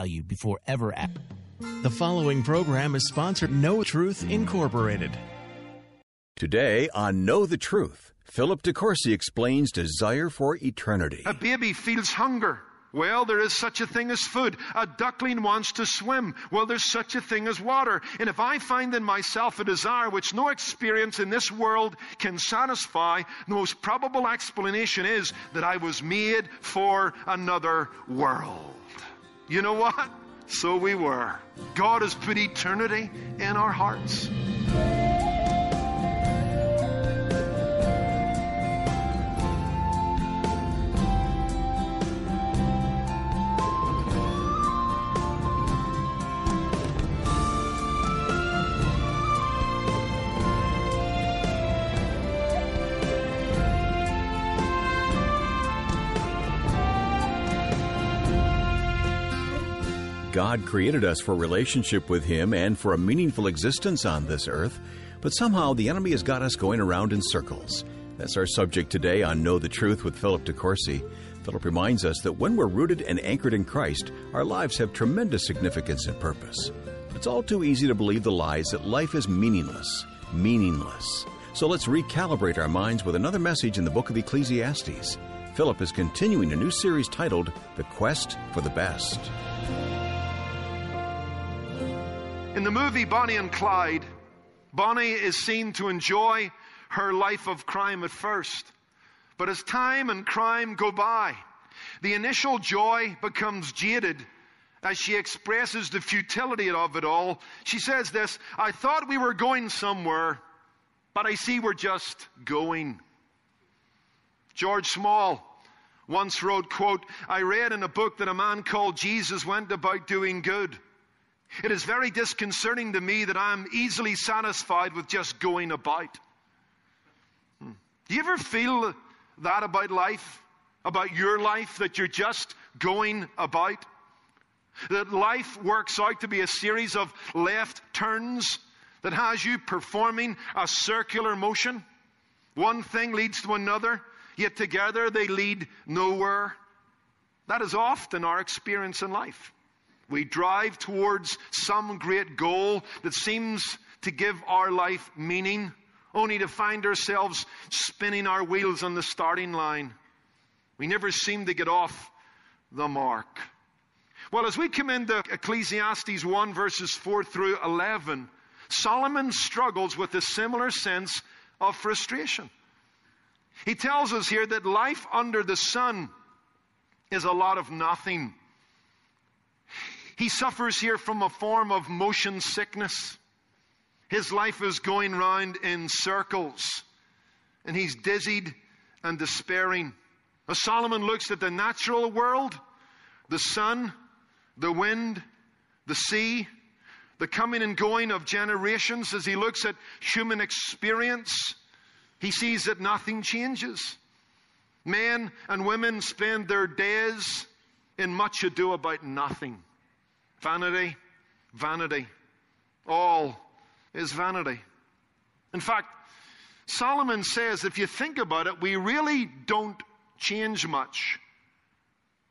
value before ever act. The following program is sponsored No Truth Incorporated. Today on Know the Truth, Philip DeCourcy explains desire for eternity. A baby feels hunger. Well, there is such a thing as food. A duckling wants to swim. Well, there's such a thing as water. And if I find in myself a desire which no experience in this world can satisfy, the most probable explanation is that I was made for another world. You know what? So we were. God has put eternity in our hearts. God created us for relationship with Him and for a meaningful existence on this earth, but somehow the enemy has got us going around in circles. That's our subject today on Know the Truth with Philip DeCourcy. Philip reminds us that when we're rooted and anchored in Christ, our lives have tremendous significance and purpose. It's all too easy to believe the lies that life is meaningless. Meaningless. So let's recalibrate our minds with another message in the book of Ecclesiastes. Philip is continuing a new series titled The Quest for the Best. In the movie Bonnie and Clyde, Bonnie is seen to enjoy her life of crime at first. But as time and crime go by, the initial joy becomes jaded as she expresses the futility of it all. She says this I thought we were going somewhere, but I see we're just going. George Small once wrote, quote, I read in a book that a man called Jesus went about doing good. It is very disconcerting to me that I'm easily satisfied with just going about. Hmm. Do you ever feel that about life? About your life? That you're just going about? That life works out to be a series of left turns that has you performing a circular motion? One thing leads to another, yet together they lead nowhere. That is often our experience in life. We drive towards some great goal that seems to give our life meaning, only to find ourselves spinning our wheels on the starting line. We never seem to get off the mark. Well, as we come into Ecclesiastes 1, verses 4 through 11, Solomon struggles with a similar sense of frustration. He tells us here that life under the sun is a lot of nothing. He suffers here from a form of motion sickness. His life is going round in circles, and he's dizzied and despairing. As Solomon looks at the natural world, the sun, the wind, the sea, the coming and going of generations, as he looks at human experience, he sees that nothing changes. Men and women spend their days in much ado about nothing. Vanity, vanity. All is vanity. In fact, Solomon says if you think about it, we really don't change much.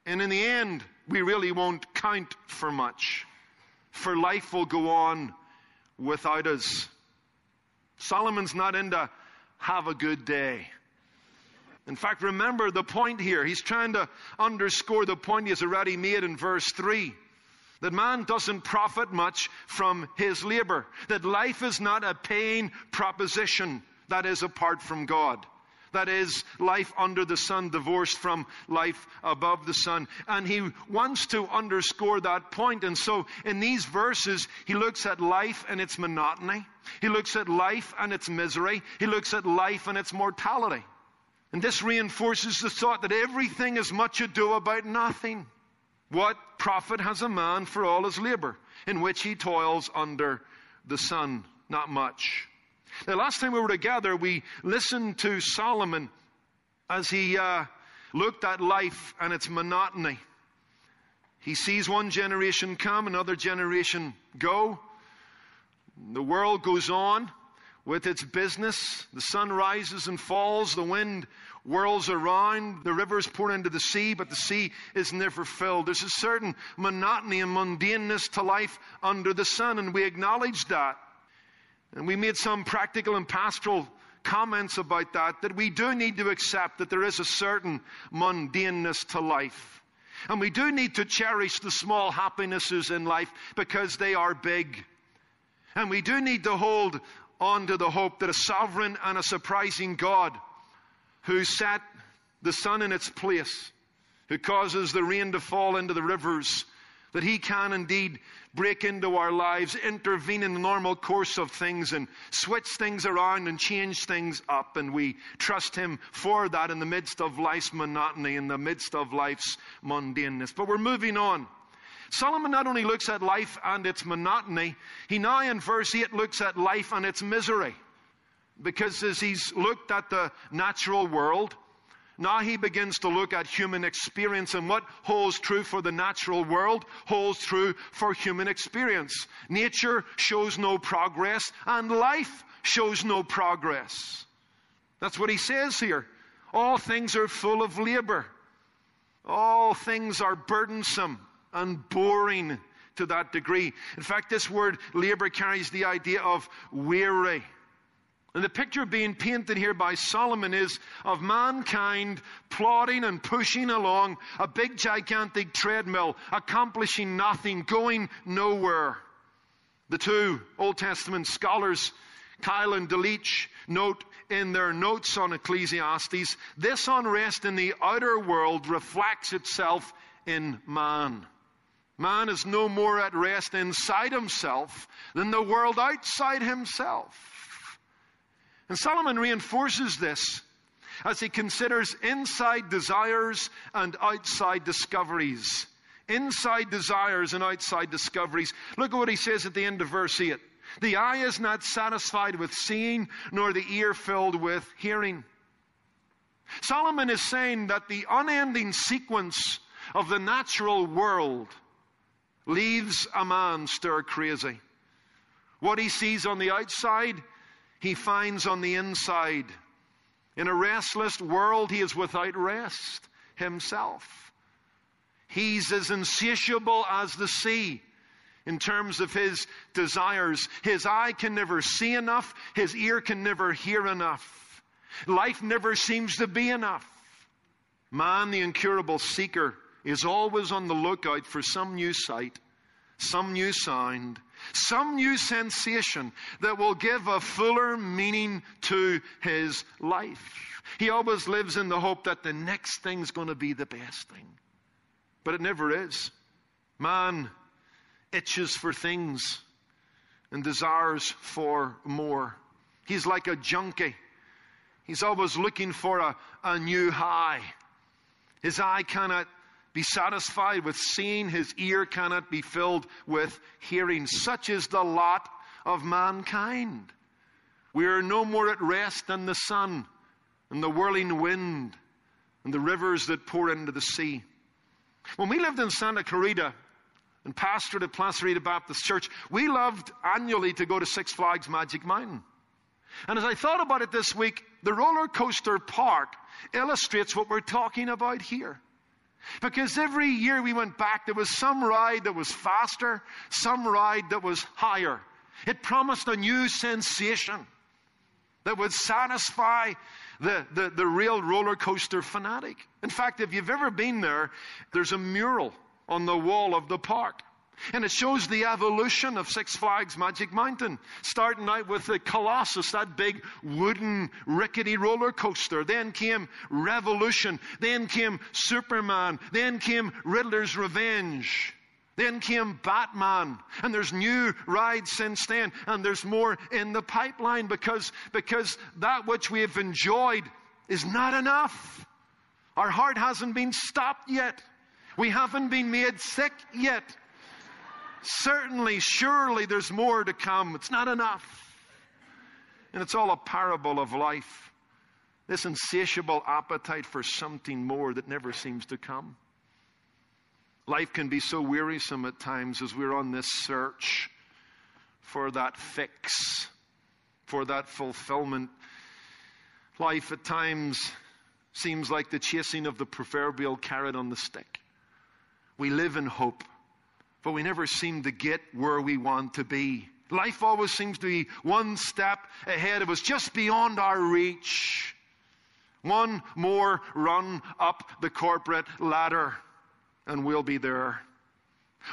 And in the end, we really won't count for much. For life will go on without us. Solomon's not into have a good day. In fact, remember the point here. He's trying to underscore the point he has already made in verse 3 that man doesn't profit much from his labor, that life is not a paying proposition that is apart from God. That is life under the sun, divorced from life above the sun. And he wants to underscore that point. And so in these verses, he looks at life and its monotony. He looks at life and its misery. He looks at life and its mortality. And this reinforces the thought that everything is much ado about nothing. What profit has a man for all his labor in which he toils under the sun? Not much. Now, last time we were together, we listened to Solomon as he uh, looked at life and its monotony. He sees one generation come, another generation go. The world goes on with its business. The sun rises and falls. The wind whirls around. The rivers pour into the sea, but the sea is never filled. There's a certain monotony and mundaneness to life under the sun, and we acknowledge that. And we made some practical and pastoral comments about that, that we do need to accept that there is a certain mundaneness to life. And we do need to cherish the small happinesses in life because they are big. And we do need to hold on to the hope that a sovereign and a surprising God who set the sun in its place, who causes the rain to fall into the rivers, that He can indeed break into our lives, intervene in the normal course of things and switch things around and change things up. And we trust Him for that in the midst of life's monotony, in the midst of life's mundaneness. But we're moving on. Solomon not only looks at life and its monotony, he now in verse 8 looks at life and its misery. Because as he's looked at the natural world, now he begins to look at human experience and what holds true for the natural world holds true for human experience. Nature shows no progress and life shows no progress. That's what he says here. All things are full of labor. All things are burdensome and boring to that degree. In fact, this word labor carries the idea of weary. And the picture being painted here by Solomon is of mankind plodding and pushing along a big gigantic treadmill, accomplishing nothing, going nowhere. The two Old Testament scholars, Keil and Delitzsch, note in their notes on Ecclesiastes, this unrest in the outer world reflects itself in man. Man is no more at rest inside himself than the world outside himself. And Solomon reinforces this as he considers inside desires and outside discoveries. Inside desires and outside discoveries. Look at what he says at the end of verse 8. The eye is not satisfied with seeing, nor the ear filled with hearing. Solomon is saying that the unending sequence of the natural world leaves a man stir crazy. What he sees on the outside, he finds on the inside. In a restless world, he is without rest himself. He's as insatiable as the sea in terms of his desires. His eye can never see enough, his ear can never hear enough. Life never seems to be enough. Man, the incurable seeker, is always on the lookout for some new sight, some new sound, some new sensation that will give a fuller meaning to his life. He always lives in the hope that the next thing's going to be the best thing. But it never is. Man itches for things and desires for more. He's like a junkie. He's always looking for a, a new high. His eye cannot be satisfied with seeing, his ear cannot be filled with hearing. Such is the lot of mankind. We are no more at rest than the sun and the whirling wind and the rivers that pour into the sea. When we lived in Santa Clarita and pastored at Placerita Baptist Church, we loved annually to go to Six Flags Magic Mountain. And as I thought about it this week, the roller coaster park illustrates what we're talking about here. Because every year we went back, there was some ride that was faster, some ride that was higher. It promised a new sensation that would satisfy the, the, the real roller coaster fanatic. In fact, if you've ever been there, there's a mural on the wall of the park. And it shows the evolution of Six Flags Magic Mountain, starting out with the Colossus, that big wooden rickety roller coaster. Then came Revolution. Then came Superman. Then came Riddler's Revenge. Then came Batman. And there's new rides since then. And there's more in the pipeline because, because that which we have enjoyed is not enough. Our heart hasn't been stopped yet. We haven't been made sick yet. Certainly, surely there's more to come. It's not enough. And it's all a parable of life. This insatiable appetite for something more that never seems to come. Life can be so wearisome at times as we're on this search for that fix, for that fulfillment. Life at times seems like the chasing of the proverbial carrot on the stick. We live in hope, but we never seem to get where we want to be. Life always seems to be one step ahead of us, just beyond our reach. One more run up the corporate ladder and we'll be there.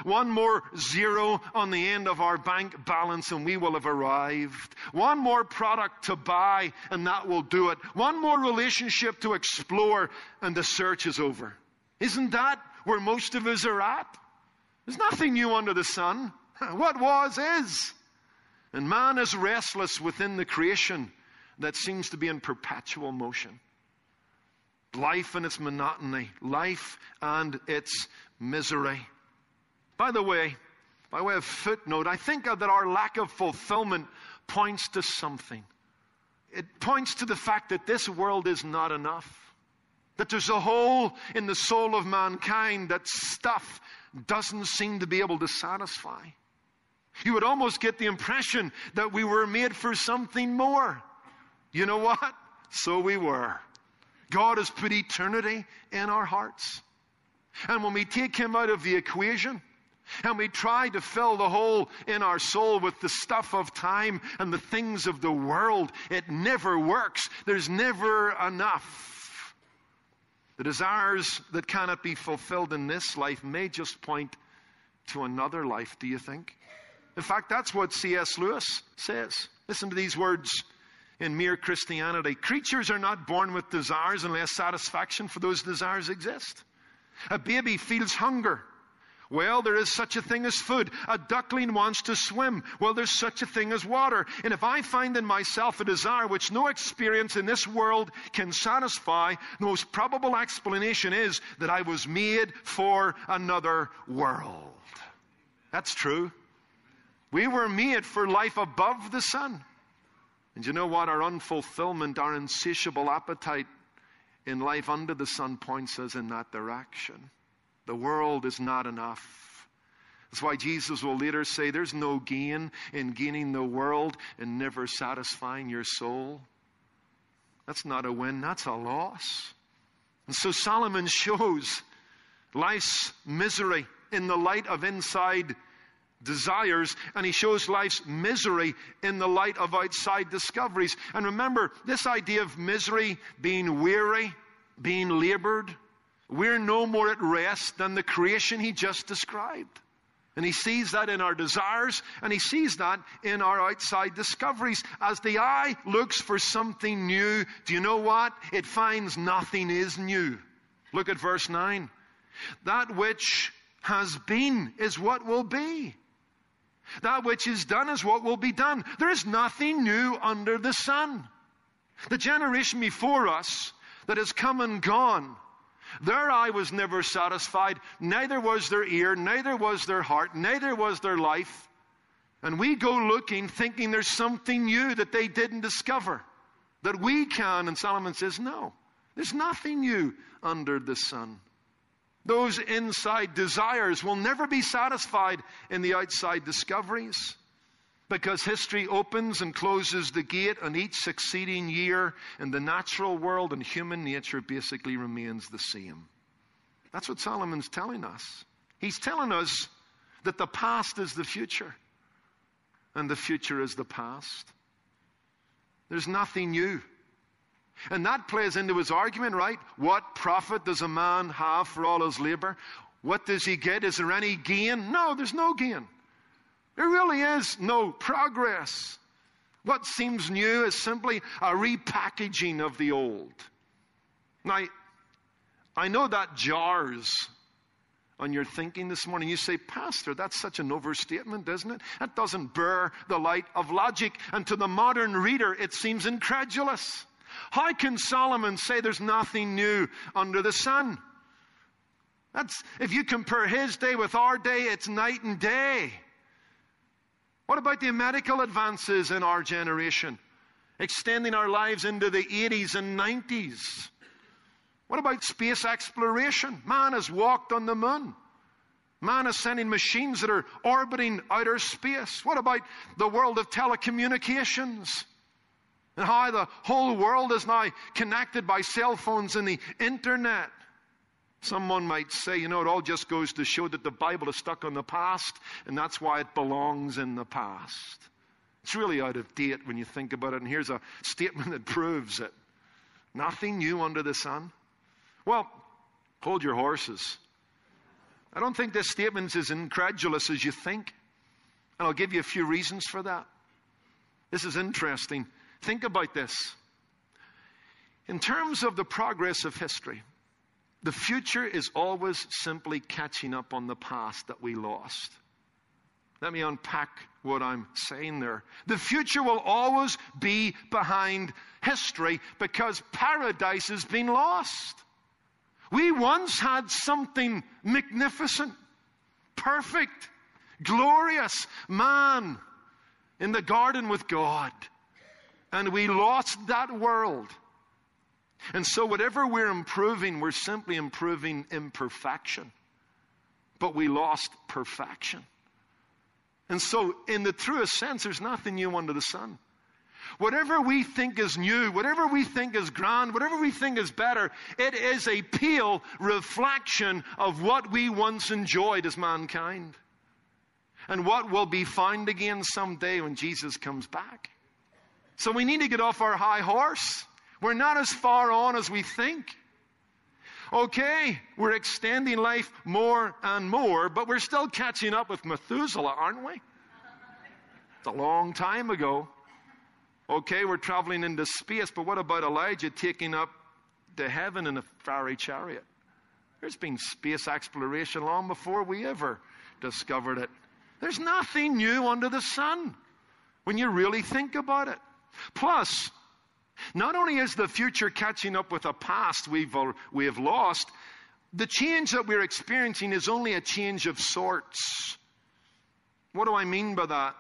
One more zero on the end of our bank balance and we will have arrived. One more product to buy and that will do it. One more relationship to explore and the search is over. Isn't that where most of us are at? There's nothing new under the sun. What was is. And man is restless within the creation that seems to be in perpetual motion life and its monotony, life and its misery. By the way, by way of footnote, I think that our lack of fulfillment points to something. It points to the fact that this world is not enough. That there's a hole in the soul of mankind that stuff doesn't seem to be able to satisfy. You would almost get the impression that we were made for something more. You know what? So we were. God has put eternity in our hearts. And when we take Him out of the equation, and we try to fill the hole in our soul with the stuff of time and the things of the world, it never works. There's never enough. The desires that cannot be fulfilled in this life may just point to another life, do you think? In fact, that's what C.S. Lewis says. Listen to these words in mere Christianity. Creatures are not born with desires unless satisfaction for those desires exist. A baby feels hunger. Well, there is such a thing as food. A duckling wants to swim. Well, there's such a thing as water. And if I find in myself a desire which no experience in this world can satisfy, the most probable explanation is that I was made for another world. That's true. We were made for life above the sun. And you know what? Our unfulfillment, our insatiable appetite in life under the sun points us in that direction. The world is not enough. That's why Jesus will later say there's no gain in gaining the world and never satisfying your soul. That's not a win, that's a loss. And so Solomon shows life's misery in the light of inside desires, and he shows life's misery in the light of outside discoveries. And remember, this idea of misery being weary, being labored, we're no more at rest than the creation he just described. And he sees that in our desires, and he sees that in our outside discoveries. As the eye looks for something new, do you know what? It finds nothing is new. Look at verse 9. That which has been is what will be. That which is done is what will be done. There is nothing new under the sun. The generation before us that has come and gone, their eye was never satisfied, neither was their ear, neither was their heart, neither was their life. And we go looking thinking there's something new that they didn't discover, that we can. And Solomon says, no, there's nothing new under the sun. Those inside desires will never be satisfied in the outside discoveries because history opens and closes the gate on each succeeding year and the natural world and human nature basically remains the same. That's what Solomon's telling us. He's telling us that the past is the future and the future is the past. There's nothing new. And that plays into his argument, right? What profit does a man have for all his labor? What does he get? Is there any gain? No, there's no gain. There really is no progress. What seems new is simply a repackaging of the old. Now, I know that jars on your thinking this morning. You say, Pastor, that's such an overstatement, isn't it? That doesn't bear the light of logic. And to the modern reader, it seems incredulous. How can Solomon say there's nothing new under the sun? That's, if you compare his day with our day, it's night and day. What about the medical advances in our generation? Extending our lives into the 80s and 90s. What about space exploration? Man has walked on the moon. Man is sending machines that are orbiting outer space. What about the world of telecommunications? And how the whole world is now connected by cell phones and the internet. Someone might say, you know, it all just goes to show that the Bible is stuck on the past, and that's why it belongs in the past. It's really out of date when you think about it, and here's a statement that proves it. Nothing new under the sun. Well, hold your horses. I don't think this statement is as incredulous as you think. And I'll give you a few reasons for that. This is interesting. Think about this. In terms of the progress of history, the future is always simply catching up on the past that we lost. Let me unpack what I'm saying there. The future will always be behind history because paradise has been lost. We once had something magnificent, perfect, glorious man in the garden with God. And we lost that world. And so, whatever we're improving, we're simply improving imperfection. But we lost perfection. And so, in the truest sense, there's nothing new under the sun. Whatever we think is new, whatever we think is grand, whatever we think is better, it is a pale reflection of what we once enjoyed as mankind. And what will be found again someday when Jesus comes back. So we need to get off our high horse. We're not as far on as we think. Okay, we're extending life more and more, but we're still catching up with Methuselah, aren't we? It's a long time ago. Okay, we're traveling into space, but what about Elijah taking up to heaven in a fiery chariot? There's been space exploration long before we ever discovered it. There's nothing new under the sun when you really think about it. Plus, not only is the future catching up with a past we've, we have lost, the change that we're experiencing is only a change of sorts. What do I mean by that?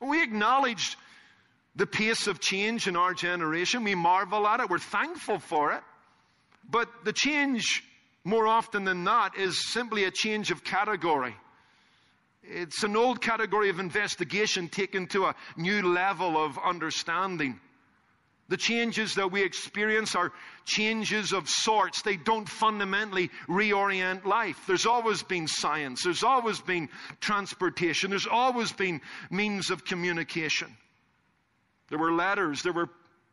We acknowledge the pace of change in our generation. We marvel at it. We're thankful for it. But the change, more often than not, is simply a change of category. It's an old category of investigation taken to a new level of understanding. The changes that we experience are changes of sorts. They don't fundamentally reorient life. There's always been science. There's always been transportation. There's always been means of communication. There were letters. There were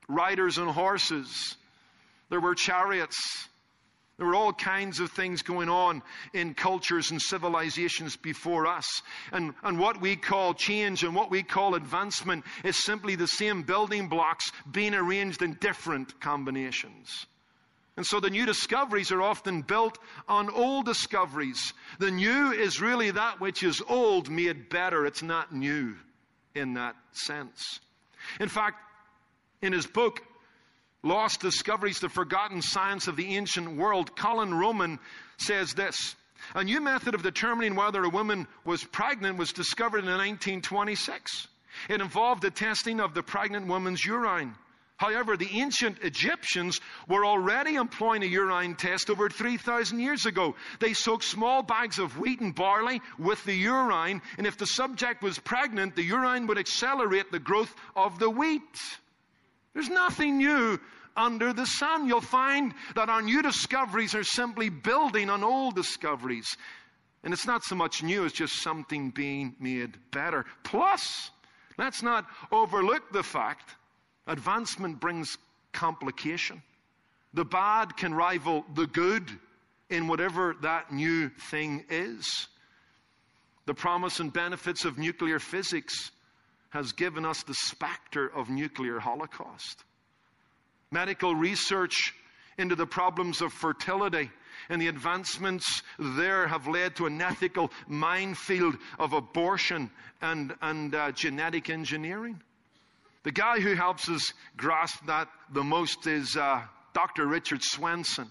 riders on horses. There were chariots. There were all kinds of things going on in cultures and civilizations before us. And, and what we call change and what we call advancement is simply the same building blocks being arranged in different combinations. And so the new discoveries are often built on old discoveries. The new is really that which is old made better. It's not new in that sense. In fact, in his book, Lost Discoveries, the Forgotten Science of the Ancient World, Colin Ronan says this. A new method of determining whether a woman was pregnant was discovered in 1926. It involved the testing of the pregnant woman's urine. However, the ancient Egyptians were already employing a urine test over 3,000 years ago. They soaked small bags of wheat and barley with the urine, and if the subject was pregnant, the urine would accelerate the growth of the wheat. There's nothing new under the sun. You'll find that our new discoveries are simply building on old discoveries. And it's not so much new, it's just something being made better. Plus, let's not overlook the fact advancement brings complication. The bad can rival the good in whatever that new thing is. The promise and benefits of nuclear physics has given us the specter of nuclear holocaust. Medical research into the problems of fertility and the advancements there have led to an ethical minefield of abortion and, and uh, genetic engineering. The guy who helps us grasp that the most is uh, Dr. Richard Swenson.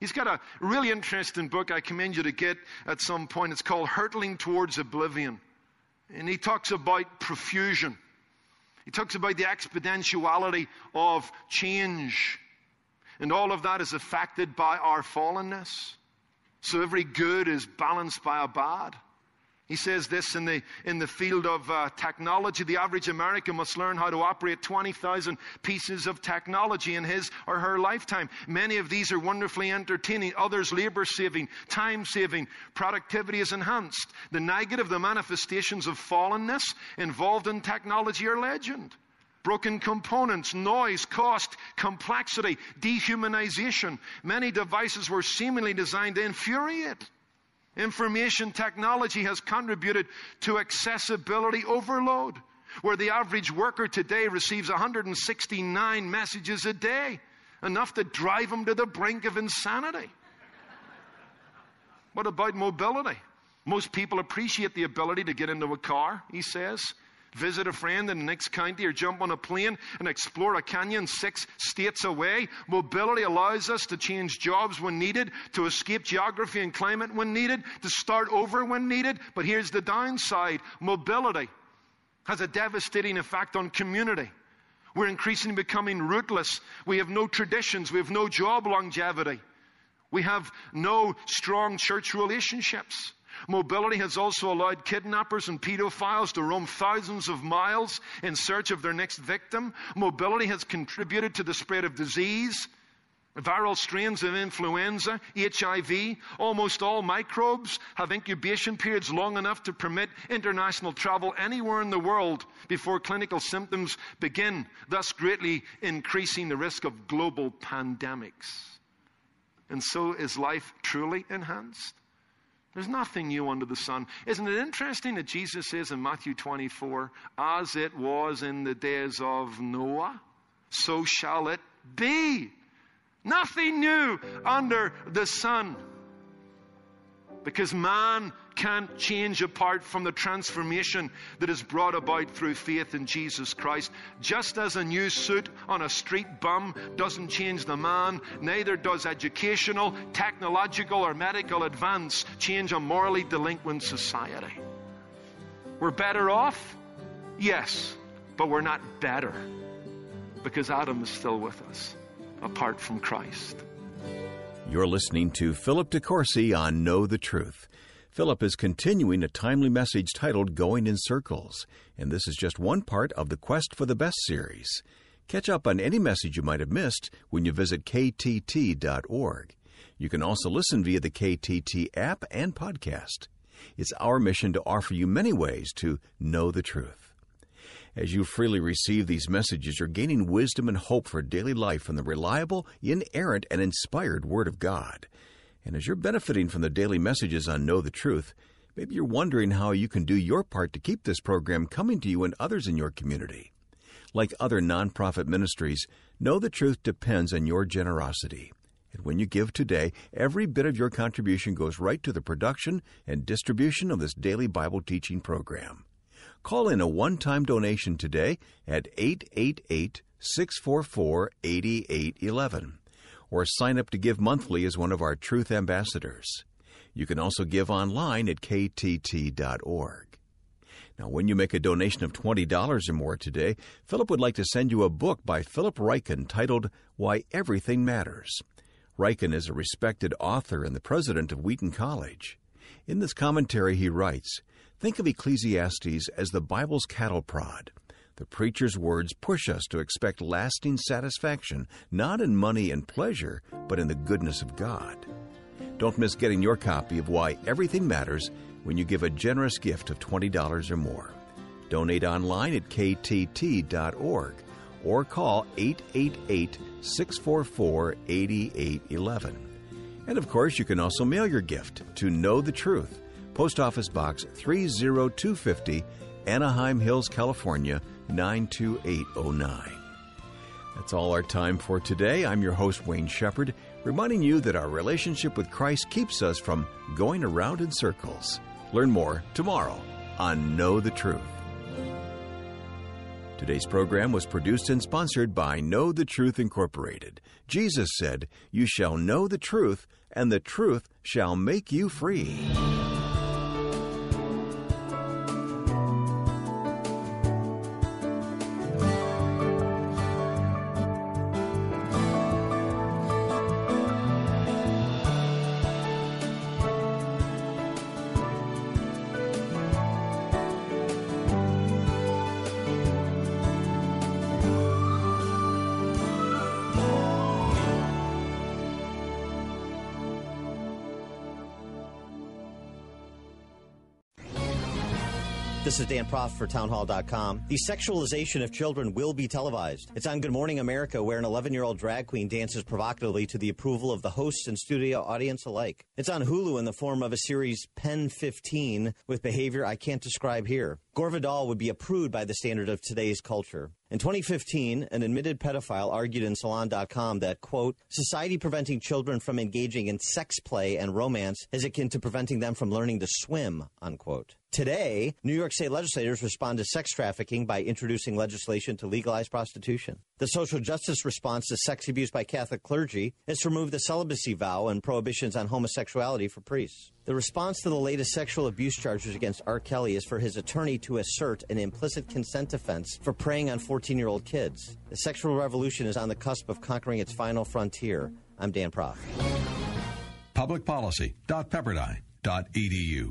He's got a really interesting book I commend you to get at some point. It's called Hurtling Towards Oblivion. And he talks about profusion. He talks about the exponentiality of change. And all of that is affected by our fallenness. So every good is balanced by a bad. He says this in the, in the field of uh, technology. The average American must learn how to operate 20,000 pieces of technology in his or her lifetime. Many of these are wonderfully entertaining, others labor saving, time saving, productivity is enhanced. The negative, the manifestations of fallenness involved in technology are legend. Broken components, noise, cost, complexity, dehumanization. Many devices were seemingly designed to infuriate. Information technology has contributed to accessibility overload, where the average worker today receives 169 messages a day, enough to drive them to the brink of insanity. What about mobility? Most people appreciate the ability to get into a car, he says visit a friend in the next county, or jump on a plane and explore a canyon six states away. Mobility allows us to change jobs when needed, to escape geography and climate when needed, to start over when needed. But here's the downside mobility has a devastating effect on community. We're increasingly becoming rootless. We have no traditions. We have no job longevity. We have no strong church relationships. Mobility has also allowed kidnappers and pedophiles to roam thousands of miles in search of their next victim. Mobility has contributed to the spread of disease, viral strains of influenza, HIV. Almost all microbes have incubation periods long enough to permit international travel anywhere in the world before clinical symptoms begin, thus greatly increasing the risk of global pandemics. And so is life truly enhanced? There's nothing new under the sun. Isn't it interesting that Jesus says in Matthew 24, as it was in the days of Noah, so shall it be. Nothing new under the sun. Because man can't change apart from the transformation that is brought about through faith in Jesus Christ. Just as a new suit on a street bum doesn't change the man, neither does educational, technological, or medical advance change a morally delinquent society. We're better off? Yes, but we're not better because Adam is still with us apart from Christ. You're listening to Philip DeCourcy on Know the Truth. Philip is continuing a timely message titled Going in Circles, and this is just one part of the Quest for the Best series. Catch up on any message you might have missed when you visit ktt.org. You can also listen via the KTT app and podcast. It's our mission to offer you many ways to know the truth. As you freely receive these messages, you're gaining wisdom and hope for daily life from the reliable, inerrant, and inspired Word of God. And as you're benefiting from the daily messages on Know the Truth, maybe you're wondering how you can do your part to keep this program coming to you and others in your community. Like other nonprofit ministries, Know the Truth depends on your generosity. And when you give today, every bit of your contribution goes right to the production and distribution of this daily Bible teaching program. Call in a one time donation today at 888 644 8811 or sign up to give monthly as one of our Truth Ambassadors. You can also give online at ktt.org. Now, when you make a donation of $20 or more today, Philip would like to send you a book by Philip Ryken titled Why Everything Matters. Ryken is a respected author and the president of Wheaton College. In this commentary, he writes Think of Ecclesiastes as the Bible's cattle prod. The preacher's words push us to expect lasting satisfaction, not in money and pleasure, but in the goodness of God. Don't miss getting your copy of Why Everything Matters when you give a generous gift of $20 or more. Donate online at ktt.org or call 888 644 8811. And of course, you can also mail your gift to Know the Truth Post Office Box 30250, Anaheim Hills, California 92809. That's all our time for today. I'm your host, Wayne Shepherd, reminding you that our relationship with Christ keeps us from going around in circles. Learn more tomorrow on Know the Truth. Today's program was produced and sponsored by Know the Truth Incorporated. Jesus said, You shall know the truth, and the truth shall make you free. Dan Proft for townhall.com. The sexualization of children will be televised. It's on Good Morning America, where an 11 year old drag queen dances provocatively to the approval of the hosts and studio audience alike. It's on Hulu in the form of a series Pen 15 with behavior I can't describe here. Gore Vidal would be approved by the standard of today's culture. In 2015, an admitted pedophile argued in Salon.com that, quote, society preventing children from engaging in sex play and romance is akin to preventing them from learning to swim, unquote. Today, New York State legislators respond to sex trafficking by introducing legislation to legalize prostitution. The social justice response to sex abuse by Catholic clergy is to remove the celibacy vow and prohibitions on homosexuality for priests. The response to the latest sexual abuse charges against R. Kelly is for his attorney to assert an implicit consent defense for preying on 14 year old kids. The sexual revolution is on the cusp of conquering its final frontier. I'm Dan Proft. Publicpolicy.pepperdine.edu.